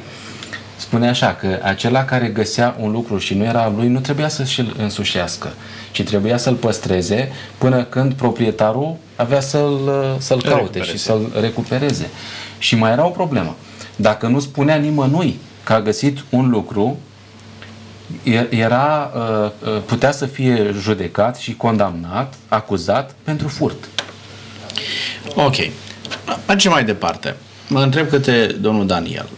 spune așa că acela care găsea un lucru și nu era al lui, nu trebuia să și-l însușească, ci trebuia să-l păstreze până când proprietarul avea să-l, să-l caute recupereze. și să-l recupereze. Și mai era o problemă. Dacă nu spunea nimănui că a găsit un lucru, era, uh, uh, putea să fie judecat și condamnat, acuzat pentru furt. Ok. Mergem mai departe. Mă întreb câte domnul Daniel.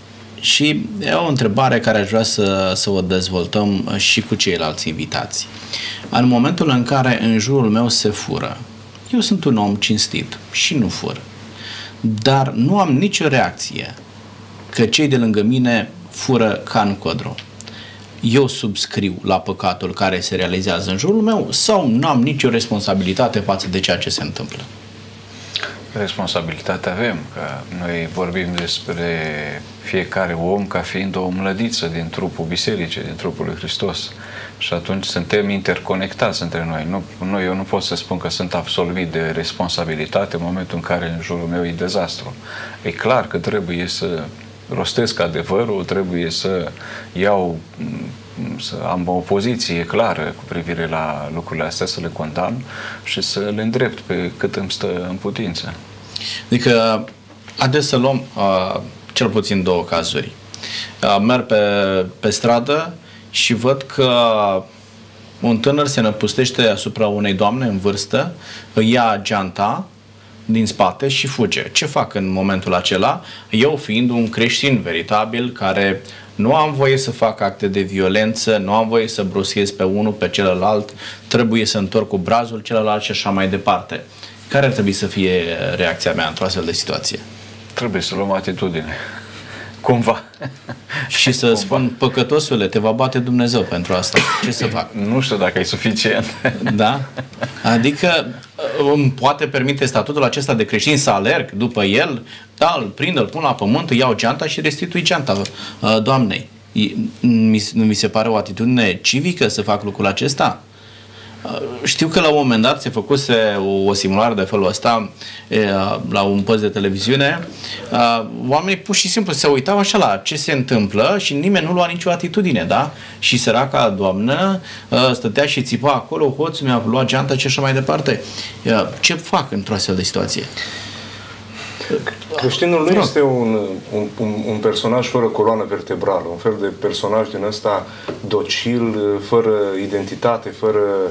Și e o întrebare care aș vrea să, să o dezvoltăm și cu ceilalți invitați. În momentul în care în jurul meu se fură, eu sunt un om cinstit și nu fur. Dar nu am nicio reacție că cei de lângă mine fură ca în codru. Eu subscriu la păcatul care se realizează în jurul meu sau nu am nicio responsabilitate față de ceea ce se întâmplă? responsabilitate avem, că noi vorbim despre fiecare om ca fiind o mlădiță din trupul bisericii, din trupul lui Hristos. Și atunci suntem interconectați între noi. Nu, nu, eu nu pot să spun că sunt absolvit de responsabilitate în momentul în care în jurul meu e dezastru. E clar că trebuie să rostesc adevărul, trebuie să iau să am o poziție clară cu privire la lucrurile astea, să le condamn și să le îndrept pe cât îmi stă în putință. Adică, haideți să luăm uh, cel puțin două cazuri. Uh, merg pe, pe stradă și văd că un tânăr se năpustește asupra unei doamne în vârstă, îi ia geanta din spate și fuge. Ce fac în momentul acela? Eu fiind un creștin veritabil care nu am voie să fac acte de violență, nu am voie să bruschez pe unul, pe celălalt, trebuie să întorc cu brazul celălalt și așa mai departe. Care ar trebui să fie reacția mea într-o astfel de situație? Trebuie să luăm atitudine. Cumva. Și să Cumva. spun, păcătosule, te va bate Dumnezeu pentru asta. Ce să fac? Nu știu dacă e suficient. Da? Adică îmi poate permite statutul acesta de creștin să alerg după el, da, îl prind, îl pun la pământ, îi iau geanta și restitui geanta uh, doamnei. Nu mi se pare o atitudine civică să fac lucrul acesta? Uh, știu că la un moment dat se făcuse o, o simulare de felul ăsta la un post de televiziune. Uh, oamenii pur și simplu se uitau așa la ce se întâmplă și nimeni nu lua nicio atitudine, da? Și săraca doamnă uh, stătea și țipa acolo, hoțul mi-a luat geanta și așa mai departe. Ce fac într-o astfel de situație? Creștinul nu este un, un, un, un personaj fără coloană vertebrală, un fel de personaj din ăsta docil, fără identitate, fără uh,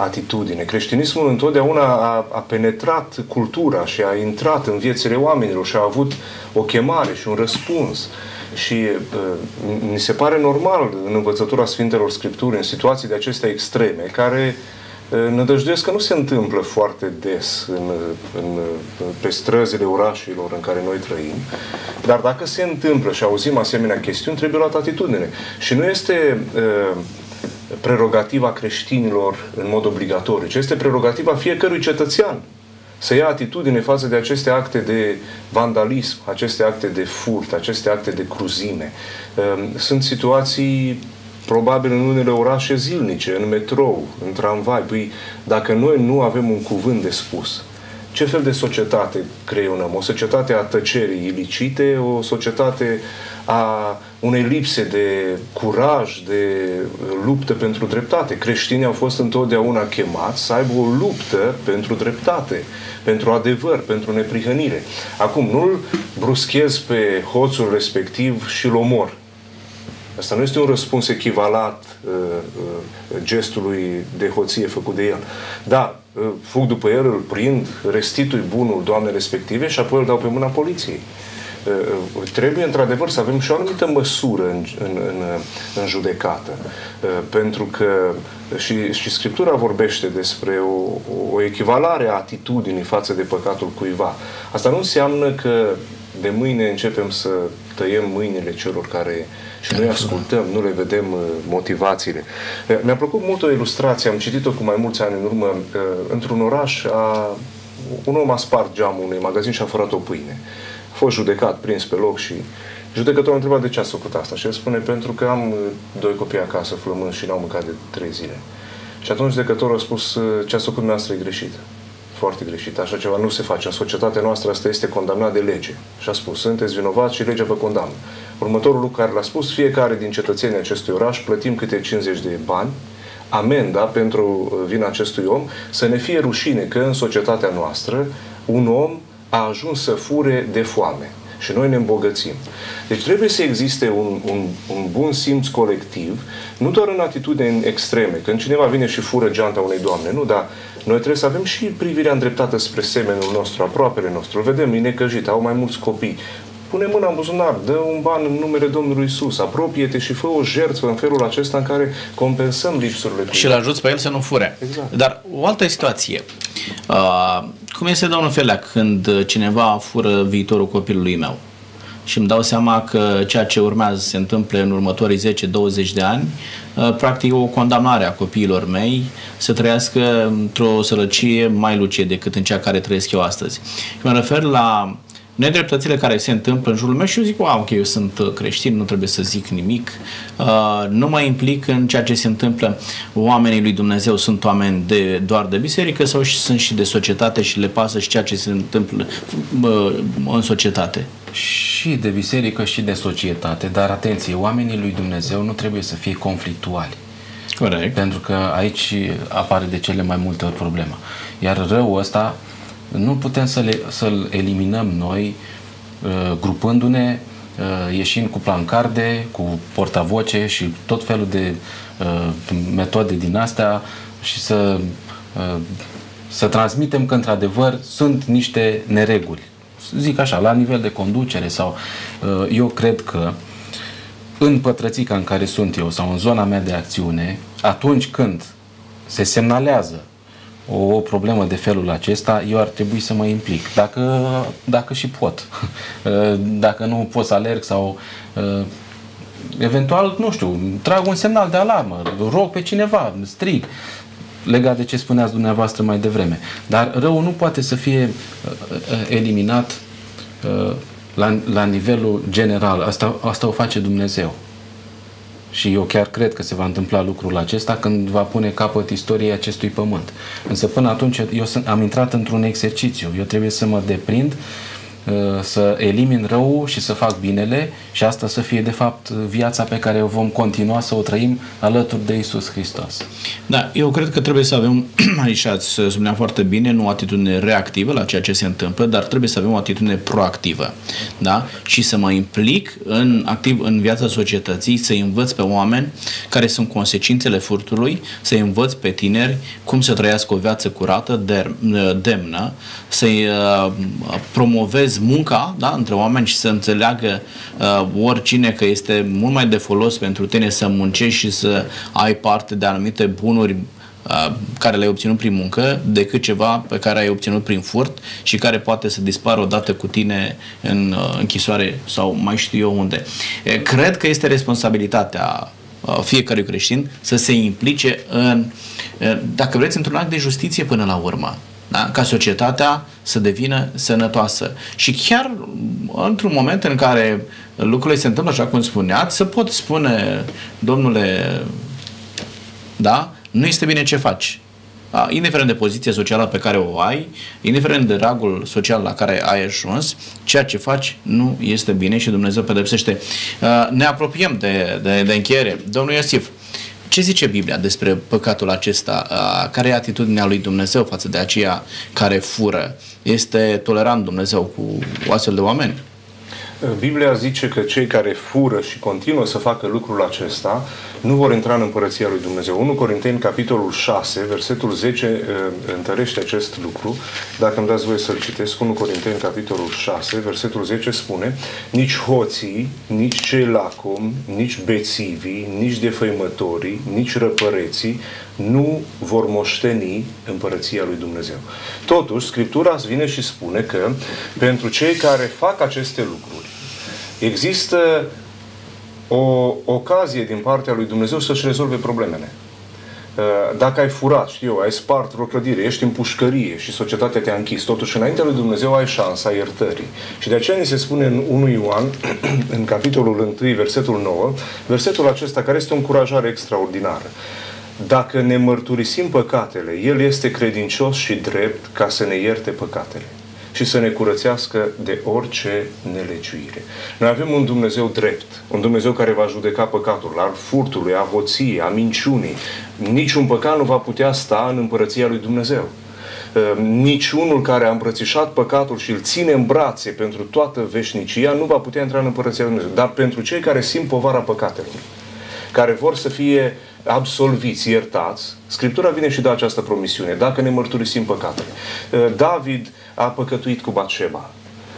atitudine. Creștinismul întotdeauna a, a penetrat cultura și a intrat în viețile oamenilor și a avut o chemare și un răspuns. Și uh, mi se pare normal în învățătura Sfintelor Scripturi, în situații de acestea extreme, care uh, Nădăjduiesc că nu se întâmplă foarte des în, în, pe străzile orașelor în care noi trăim, dar dacă se întâmplă și auzim asemenea chestiuni, trebuie luat atitudine. Și nu este uh, prerogativa creștinilor în mod obligatoriu, ci este prerogativa fiecărui cetățean să ia atitudine față de aceste acte de vandalism, aceste acte de furt, aceste acte de cruzime. Sunt situații probabil în unele orașe zilnice, în metrou, în tramvai. Păi, dacă noi nu avem un cuvânt de spus, ce fel de societate creionăm? O societate a tăcerii ilicite, o societate a unei lipse de curaj, de luptă pentru dreptate. Creștinii au fost întotdeauna chemați să aibă o luptă pentru dreptate, pentru adevăr, pentru neprihănire. Acum, nu-l bruschez pe hoțul respectiv și-l omor. Asta nu este un răspuns echivalat uh, uh, gestului de hoție făcut de el. Da, uh, fug după el, îl prind, restitui bunul doamnei respective și apoi îl dau pe mâna poliției. Uh, uh, trebuie într-adevăr să avem și o anumită măsură în, în, în, în judecată. Uh, pentru că și, și Scriptura vorbește despre o, o echivalare a atitudinii față de păcatul cuiva. Asta nu înseamnă că de mâine începem să tăiem mâinile celor care și noi ascultăm, nu le vedem uh, motivațiile. Mi-a plăcut mult o ilustrație, am citit-o cu mai mulți ani în urmă, uh, într-un oraș a, un om a spart geamul unui magazin și a furat o pâine. A fost judecat, prins pe loc și judecătorul a întrebat de ce a făcut asta și el spune pentru că am uh, doi copii acasă flămând și n-au mâncat de trei zile. Și atunci judecătorul a spus ce a făcut dumneavoastră e greșit foarte greșit. Așa ceva nu se face. În societatea noastră asta este condamnat de lege. Și a spus, sunteți vinovați și legea vă condamnă. Următorul lucru care l-a spus, fiecare din cetățenii acestui oraș plătim câte 50 de bani amenda pentru uh, vina acestui om, să ne fie rușine că în societatea noastră un om a ajuns să fure de foame și noi ne îmbogățim. Deci trebuie să existe un, un, un bun simț colectiv, nu doar în atitudini extreme, când cineva vine și fură geanta unei doamne, nu, dar noi trebuie să avem și privirea îndreptată spre semenul nostru, aproapele nostru. Îl vedem, e necăjit, au mai mulți copii. Pune mâna în buzunar, dă un ban în numele Domnului Isus, apropie-te și fă o jertfă în felul acesta în care compensăm lipsurile. Și îl ajuți pe el să nu fure. Exact. Dar o altă situație. Uh, cum este, domnul Felea, când cineva fură viitorul copilului meu? și îmi dau seama că ceea ce urmează să se întâmple în următorii 10-20 de ani, uh, practic o condamnare a copiilor mei să trăiască într-o sărăcie mai lucie decât în cea care trăiesc eu astăzi. Și mă refer la nedreptățile care se întâmplă în jurul meu și eu zic, wow, ok, eu sunt creștin, nu trebuie să zic nimic, uh, nu mă implic în ceea ce se întâmplă. Oamenii lui Dumnezeu sunt oameni de, doar de biserică sau și sunt și de societate și le pasă și ceea ce se întâmplă uh, în societate? Și de biserică și de societate, dar atenție, oamenii lui Dumnezeu nu trebuie să fie conflictuali. Corect. Pentru că aici apare de cele mai multe ori problema. Iar răul ăsta nu putem să le, să-l eliminăm noi uh, grupându-ne, uh, ieșind cu plancarde, cu portavoce și tot felul de uh, metode din astea și să, să transmitem că într-adevăr sunt niște nereguli. Zic așa, la nivel de conducere sau eu cred că în pătrățica în care sunt eu sau în zona mea de acțiune, atunci când se semnalează o problemă de felul acesta, eu ar trebui să mă implic. Dacă, dacă și pot. Dacă nu pot să alerg sau uh, eventual, nu știu, trag un semnal de alarmă, rog pe cineva, strig legat de ce spuneați dumneavoastră mai devreme. Dar răul nu poate să fie uh, uh, eliminat la, la nivelul general. Asta, asta o face Dumnezeu. Și eu chiar cred că se va întâmpla lucrul acesta când va pune capăt istoriei acestui pământ. Însă până atunci eu sunt, am intrat într-un exercițiu. Eu trebuie să mă deprind Uh, să elimin rău și să fac binele și asta să fie de fapt viața pe care o vom continua să o trăim alături de Isus Hristos. Da, eu cred că trebuie să avem, aici ați spunea foarte bine, nu o atitudine reactivă la ceea ce se întâmplă, dar trebuie să avem o atitudine proactivă. Da? Și să mă implic în, activ în viața societății, să învăț pe oameni care sunt consecințele furtului, să învăț pe tineri cum să trăiască o viață curată, demnă, să-i uh, promovez munca da, între oameni și să înțeleagă uh, oricine că este mult mai de folos pentru tine să muncești și să ai parte de anumite bunuri uh, care le-ai obținut prin muncă decât ceva pe care ai obținut prin furt și care poate să dispară odată cu tine în uh, închisoare sau mai știu eu unde. Cred că este responsabilitatea uh, fiecărui creștin să se implice în, dacă vreți, într-un act de justiție până la urmă da? ca societatea să devină sănătoasă. Și chiar într-un moment în care lucrurile se întâmplă așa cum spuneați, să pot spune, domnule, da, nu este bine ce faci. Da? Indiferent de poziția socială pe care o ai, indiferent de ragul social la care ai ajuns, ceea ce faci nu este bine și Dumnezeu pedepsește. Ne apropiem de, de, de încheiere. Domnul Iosif, ce zice Biblia despre păcatul acesta? Care e atitudinea lui Dumnezeu față de aceia care fură? Este tolerant Dumnezeu cu astfel de oameni? Biblia zice că cei care fură și continuă să facă lucrul acesta nu vor intra în împărăția lui Dumnezeu. 1 Corinteni, capitolul 6, versetul 10, uh, întărește acest lucru. Dacă îmi dați voie să-l citesc, 1 Corinteni, capitolul 6, versetul 10 spune Nici hoții, nici cei lacom, nici bețivii, nici defăimătorii, nici răpăreții nu vor moșteni împărăția lui Dumnezeu. Totuși, Scriptura vine și spune că pentru cei care fac aceste lucruri, există o ocazie din partea lui Dumnezeu să-și rezolve problemele. Uh, dacă ai furat, știu eu, ai spart vreo clădire, ești în pușcărie și societatea te-a închis, totuși înaintea lui Dumnezeu ai șansa iertării. Și de aceea ni se spune în 1 Ioan, în capitolul 1, versetul 9, versetul acesta care este o încurajare extraordinară. Dacă ne mărturisim păcatele, El este credincios și drept ca să ne ierte păcatele și să ne curățească de orice nelegiuire. Noi avem un Dumnezeu drept, un Dumnezeu care va judeca păcatul, al furtului, a hoției, a minciunii. Niciun păcat nu va putea sta în împărăția lui Dumnezeu ă, niciunul care a îmbrățișat păcatul și îl ține în brațe pentru toată veșnicia nu va putea intra în Împărăția Lui Dumnezeu. Dar pentru cei care simt povara păcatelor, care vor să fie absolviți, iertați, Scriptura vine și dă această promisiune, dacă ne mărturisim păcatele. Ă, David a păcătuit cu Batșeba,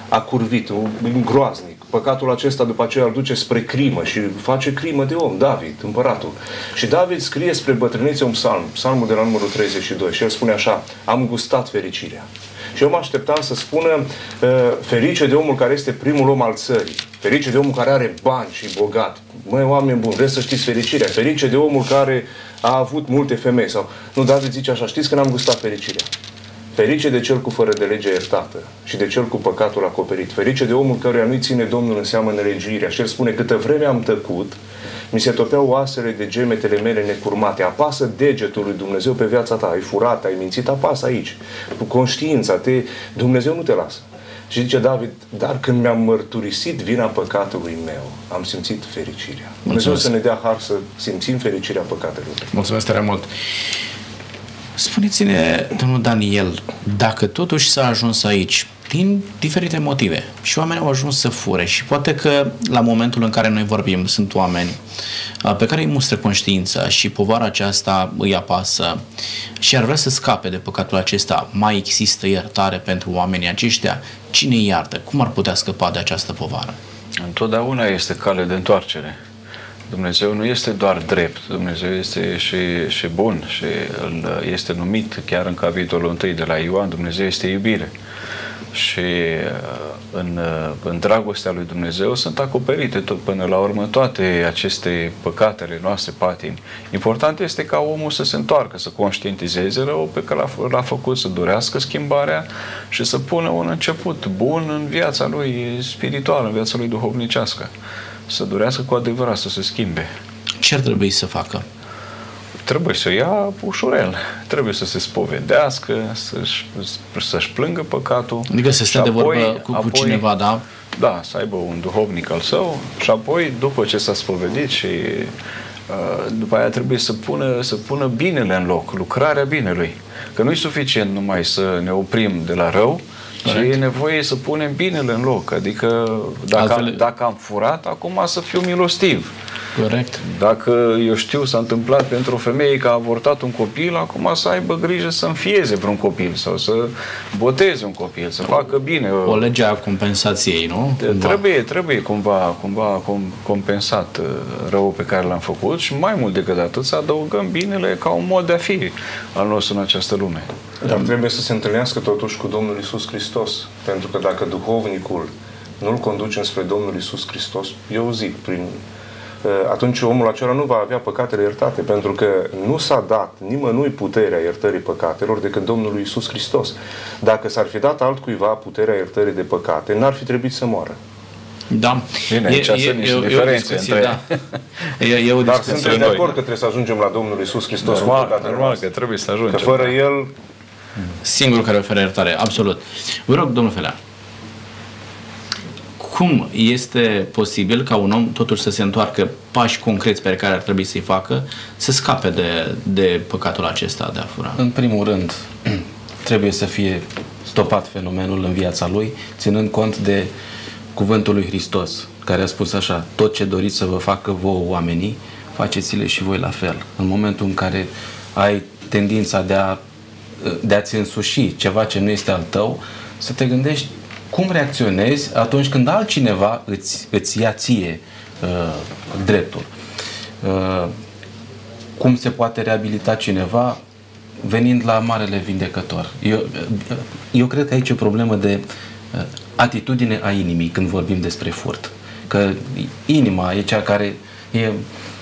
a curvit, un groaznic. Păcatul acesta după aceea îl duce spre crimă și face crimă de om, David, împăratul. Și David scrie spre bătrânețe un psalm, psalmul de la numărul 32 și el spune așa, am gustat fericirea. Și eu mă așteptam să spună ă, ferice de omul care este primul om al țării, ferice de omul care are bani și bogat. Măi, oameni buni, vreți să știți fericirea, ferice de omul care a avut multe femei. Sau... Nu, David zice așa, știți că n-am gustat fericirea. Ferice de cel cu fără de lege iertată și de cel cu păcatul acoperit. Ferice de omul căruia nu-i ține Domnul în seamă nelegiuirea. Și el spune, câtă vreme am tăcut, mi se topeau oasele de gemetele mele necurmate. Apasă degetul lui Dumnezeu pe viața ta. Ai furat, ai mințit, apasă aici. Cu conștiința, te, Dumnezeu nu te lasă. Și zice David, dar când mi-am mărturisit vina păcatului meu, am simțit fericirea. Dumnezeu să ne dea har să simțim fericirea păcatelor. Mulțumesc tare mult. Spuneți-ne, domnul Daniel, dacă totuși s-a ajuns aici, din diferite motive, și oamenii au ajuns să fure și poate că la momentul în care noi vorbim sunt oameni pe care îi mustră conștiința și povara aceasta îi apasă și ar vrea să scape de păcatul acesta, mai există iertare pentru oamenii aceștia? Cine iartă? Cum ar putea scăpa de această povară? Întotdeauna este cale de întoarcere. Dumnezeu nu este doar drept, Dumnezeu este și, și bun și el este numit chiar în capitolul 1 de la Ioan, Dumnezeu este iubire. Și uh, în, uh, în dragostea lui Dumnezeu sunt acoperite tot până la urmă toate aceste păcatele noastre, patini. Important este ca omul să se întoarcă, să conștientizeze rău pe care l-a, l-a făcut, să dorească schimbarea și să pună un început bun în viața lui spirituală, în viața lui duhovnicească să durească cu adevărat să se schimbe. Ce ar trebui să facă? Trebuie să ia ușurel, trebuie să se spovedească, să-și, să-și plângă păcatul. Adică să stea de vorbă cu, apoi, cu cineva, da? Da, să aibă un duhovnic al său și apoi, după ce s-a spovedit și uh, după aia trebuie să pună, să pună binele în loc, lucrarea binelui. Că nu e suficient numai să ne oprim de la rău, și e nevoie să punem binele în loc. Adică dacă, Altfel... am, dacă am furat, acum să fiu milostiv. Corect. Dacă eu știu s-a întâmplat pentru o femeie că a avortat un copil, acum să aibă grijă să înfieze vreun copil sau să boteze un copil, să facă bine. O lege a compensației, nu? Cumva. Trebuie, trebuie cumva, cumva compensat uh, răul pe care l-am făcut și mai mult decât atât să adăugăm binele ca un mod de a fi al nostru în această lume. Dar trebuie să se întâlnească totuși cu Domnul Isus Hristos. Pentru că dacă duhovnicul nu-l conduce spre Domnul Isus Hristos, eu zic, prin uh, atunci omul acela nu va avea păcatele iertate, pentru că nu s-a dat nimănui puterea iertării păcatelor decât Domnului Isus Hristos. Dacă s-ar fi dat altcuiva puterea iertării de păcate, n-ar fi trebuit să moară. Da. Bine, aici e, sunt niște e, diferențe discuție, între... Da. E, e o Dar suntem de acord că trebuie să ajungem la Domnul Isus Hristos. Normal, normal că trebuie să ajungem. Că fără El Singurul care oferă iertare, absolut. Vă rog, domnul Felea, cum este posibil ca un om totuși să se întoarcă pași concreți pe care ar trebui să-i facă, să scape de, de păcatul acesta de a fura? În primul rând, trebuie să fie stopat fenomenul în viața lui, ținând cont de cuvântul lui Hristos, care a spus așa, tot ce doriți să vă facă vouă oamenii, faceți-le și voi la fel. În momentul în care ai tendința de a de a-ți însuși ceva ce nu este al tău, să te gândești cum reacționezi atunci când altcineva îți, îți ia ție uh, dreptul. Uh, cum se poate reabilita cineva venind la Marele Vindecător. Eu, eu cred că aici e o problemă de uh, atitudine a inimii când vorbim despre furt. Că inima e cea care e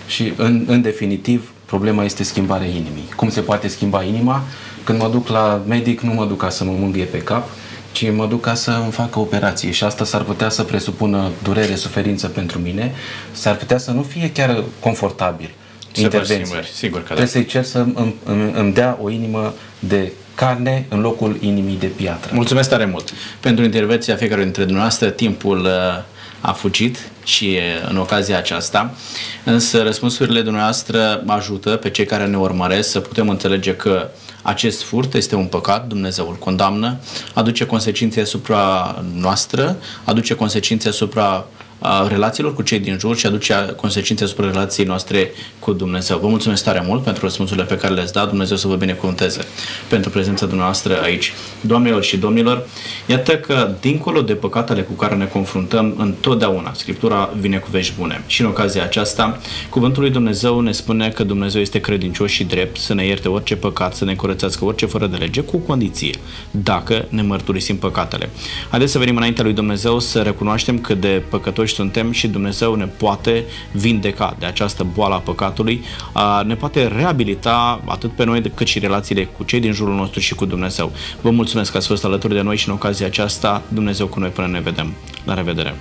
și în, în definitiv problema este schimbarea inimii. Cum se poate schimba inima? Când mă duc la medic, nu mă duc ca să mă mângâie pe cap, ci mă duc ca să îmi facă operație și asta s-ar putea să presupună durere, suferință pentru mine, s-ar putea să nu fie chiar confortabil intervenție. Sigur că Trebuie da. să-i cer să îmi, îmi, îmi dea o inimă de carne în locul inimii de piatră. Mulțumesc tare mult pentru intervenția fiecare dintre dumneavoastră. Timpul uh, a fugit și uh, în ocazia aceasta, însă răspunsurile dumneavoastră ajută pe cei care ne urmăresc să putem înțelege că acest furt este un păcat, Dumnezeu îl condamnă, aduce consecințe asupra noastră, aduce consecințe asupra a relațiilor cu cei din jur și aduce consecințe asupra relației noastre cu Dumnezeu. Vă mulțumesc tare mult pentru răspunsurile pe care le-ați dat. Dumnezeu să vă binecuvânteze pentru prezența dumneavoastră aici. Doamnelor și domnilor, iată că dincolo de păcatele cu care ne confruntăm întotdeauna, Scriptura vine cu vești bune. Și în ocazia aceasta, Cuvântul lui Dumnezeu ne spune că Dumnezeu este credincios și drept să ne ierte orice păcat, să ne curățească orice fără de lege, cu condiție, dacă ne mărturisim păcatele. Haideți să venim înaintea lui Dumnezeu să recunoaștem cât de păcătoși păcătoși suntem și Dumnezeu ne poate vindeca de această boală a păcatului, ne poate reabilita atât pe noi cât și relațiile cu cei din jurul nostru și cu Dumnezeu. Vă mulțumesc că ați fost alături de noi și în ocazia aceasta Dumnezeu cu noi până ne vedem. La revedere!